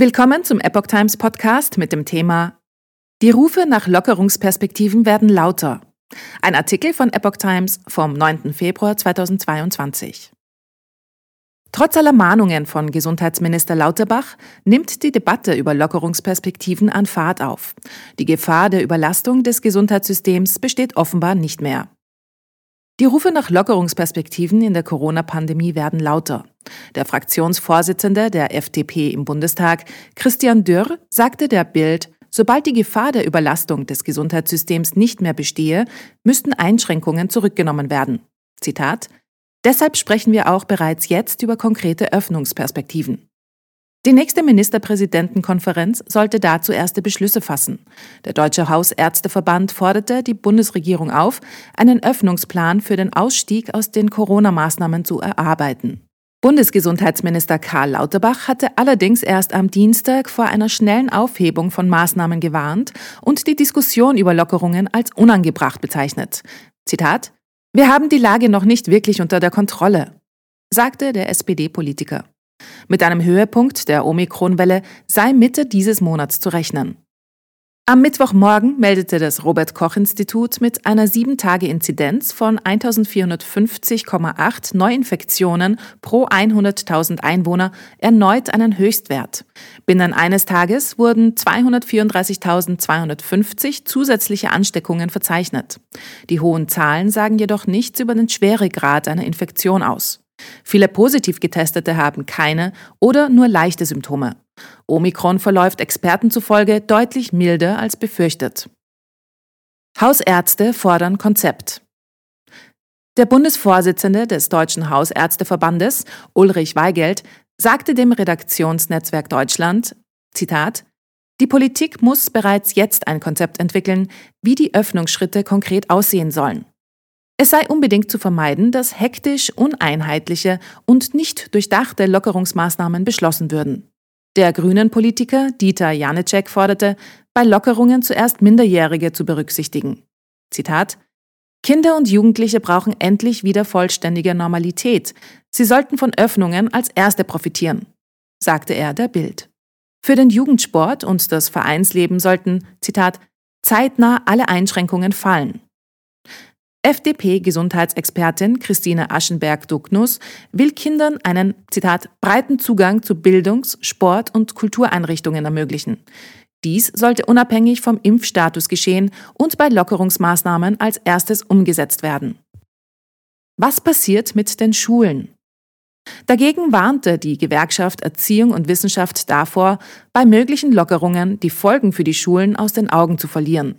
Willkommen zum Epoch Times Podcast mit dem Thema Die Rufe nach Lockerungsperspektiven werden lauter. Ein Artikel von Epoch Times vom 9. Februar 2022. Trotz aller Mahnungen von Gesundheitsminister Lauterbach nimmt die Debatte über Lockerungsperspektiven an Fahrt auf. Die Gefahr der Überlastung des Gesundheitssystems besteht offenbar nicht mehr. Die Rufe nach Lockerungsperspektiven in der Corona-Pandemie werden lauter. Der Fraktionsvorsitzende der FDP im Bundestag, Christian Dürr, sagte der Bild, sobald die Gefahr der Überlastung des Gesundheitssystems nicht mehr bestehe, müssten Einschränkungen zurückgenommen werden. Zitat Deshalb sprechen wir auch bereits jetzt über konkrete Öffnungsperspektiven. Die nächste Ministerpräsidentenkonferenz sollte dazu erste Beschlüsse fassen. Der Deutsche Hausärzteverband forderte die Bundesregierung auf, einen Öffnungsplan für den Ausstieg aus den Corona-Maßnahmen zu erarbeiten. Bundesgesundheitsminister Karl Lauterbach hatte allerdings erst am Dienstag vor einer schnellen Aufhebung von Maßnahmen gewarnt und die Diskussion über Lockerungen als unangebracht bezeichnet. Zitat Wir haben die Lage noch nicht wirklich unter der Kontrolle, sagte der SPD-Politiker. Mit einem Höhepunkt der Omikronwelle sei Mitte dieses Monats zu rechnen. Am Mittwochmorgen meldete das Robert Koch Institut mit einer 7-Tage-Inzidenz von 1450,8 Neuinfektionen pro 100.000 Einwohner erneut einen Höchstwert. Binnen eines Tages wurden 234.250 zusätzliche Ansteckungen verzeichnet. Die hohen Zahlen sagen jedoch nichts über den Schweregrad einer Infektion aus. Viele positiv Getestete haben keine oder nur leichte Symptome. Omikron verläuft Experten zufolge deutlich milder als befürchtet. Hausärzte fordern Konzept. Der Bundesvorsitzende des Deutschen Hausärzteverbandes, Ulrich Weigelt, sagte dem Redaktionsnetzwerk Deutschland, Zitat, die Politik muss bereits jetzt ein Konzept entwickeln, wie die Öffnungsschritte konkret aussehen sollen. Es sei unbedingt zu vermeiden, dass hektisch uneinheitliche und nicht durchdachte Lockerungsmaßnahmen beschlossen würden. Der grünen Politiker Dieter Janicek forderte, bei Lockerungen zuerst Minderjährige zu berücksichtigen. Zitat Kinder und Jugendliche brauchen endlich wieder vollständige Normalität. Sie sollten von Öffnungen als Erste profitieren, sagte er der Bild. Für den Jugendsport und das Vereinsleben sollten, Zitat, zeitnah alle Einschränkungen fallen. FDP-Gesundheitsexpertin Christine Aschenberg-Dugnus will Kindern einen, Zitat, breiten Zugang zu Bildungs-, Sport- und Kultureinrichtungen ermöglichen. Dies sollte unabhängig vom Impfstatus geschehen und bei Lockerungsmaßnahmen als erstes umgesetzt werden. Was passiert mit den Schulen? Dagegen warnte die Gewerkschaft Erziehung und Wissenschaft davor, bei möglichen Lockerungen die Folgen für die Schulen aus den Augen zu verlieren.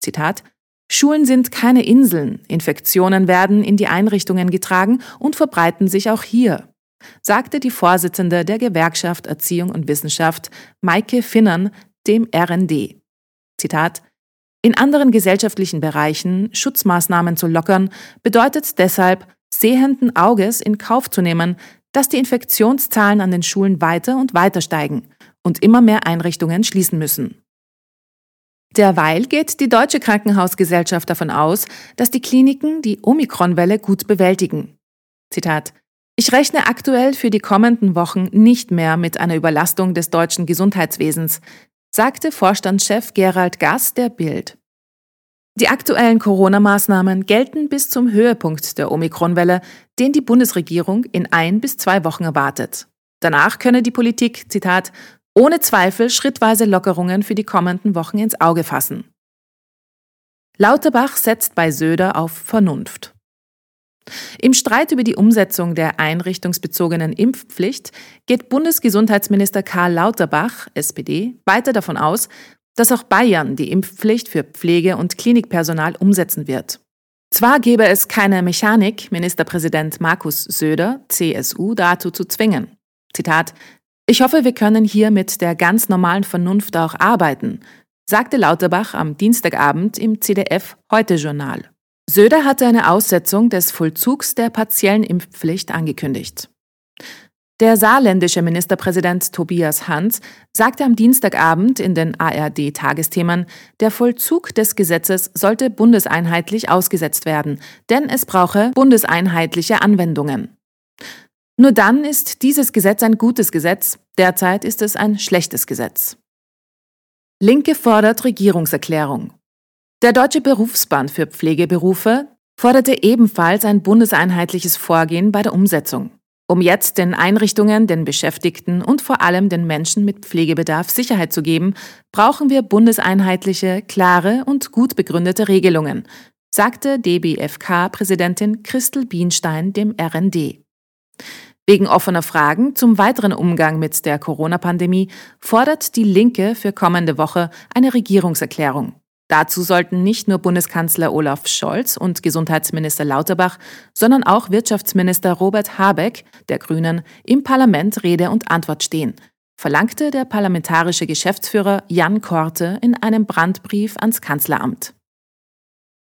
Zitat Schulen sind keine Inseln, Infektionen werden in die Einrichtungen getragen und verbreiten sich auch hier, sagte die Vorsitzende der Gewerkschaft Erziehung und Wissenschaft, Maike Finnern, dem RND. Zitat In anderen gesellschaftlichen Bereichen Schutzmaßnahmen zu lockern, bedeutet deshalb, sehenden Auges in Kauf zu nehmen, dass die Infektionszahlen an den Schulen weiter und weiter steigen und immer mehr Einrichtungen schließen müssen. Derweil geht die Deutsche Krankenhausgesellschaft davon aus, dass die Kliniken die Omikronwelle gut bewältigen. Zitat ich rechne aktuell für die kommenden Wochen nicht mehr mit einer Überlastung des deutschen Gesundheitswesens, sagte Vorstandschef Gerald Gass der Bild. Die aktuellen Corona-Maßnahmen gelten bis zum Höhepunkt der Omikronwelle, den die Bundesregierung in ein bis zwei Wochen erwartet. Danach könne die Politik, Zitat, ohne Zweifel schrittweise Lockerungen für die kommenden Wochen ins Auge fassen. Lauterbach setzt bei Söder auf Vernunft. Im Streit über die Umsetzung der einrichtungsbezogenen Impfpflicht geht Bundesgesundheitsminister Karl Lauterbach, SPD, weiter davon aus, dass auch Bayern die Impfpflicht für Pflege- und Klinikpersonal umsetzen wird. Zwar gäbe es keine Mechanik, Ministerpräsident Markus Söder, CSU, dazu zu zwingen. Zitat, ich hoffe, wir können hier mit der ganz normalen Vernunft auch arbeiten, sagte Lauterbach am Dienstagabend im CDF Heute Journal. Söder hatte eine Aussetzung des Vollzugs der partiellen Impfpflicht angekündigt. Der saarländische Ministerpräsident Tobias Hans sagte am Dienstagabend in den ARD-Tagesthemen, der Vollzug des Gesetzes sollte bundeseinheitlich ausgesetzt werden, denn es brauche bundeseinheitliche Anwendungen. Nur dann ist dieses Gesetz ein gutes Gesetz, derzeit ist es ein schlechtes Gesetz. Linke fordert Regierungserklärung. Der Deutsche Berufsband für Pflegeberufe forderte ebenfalls ein bundeseinheitliches Vorgehen bei der Umsetzung, um jetzt den Einrichtungen, den Beschäftigten und vor allem den Menschen mit Pflegebedarf Sicherheit zu geben, brauchen wir bundeseinheitliche, klare und gut begründete Regelungen, sagte DBFK-Präsidentin Christel Bienstein dem RND. Wegen offener Fragen zum weiteren Umgang mit der Corona-Pandemie fordert die Linke für kommende Woche eine Regierungserklärung. Dazu sollten nicht nur Bundeskanzler Olaf Scholz und Gesundheitsminister Lauterbach, sondern auch Wirtschaftsminister Robert Habeck der Grünen im Parlament Rede und Antwort stehen, verlangte der parlamentarische Geschäftsführer Jan Korte in einem Brandbrief ans Kanzleramt.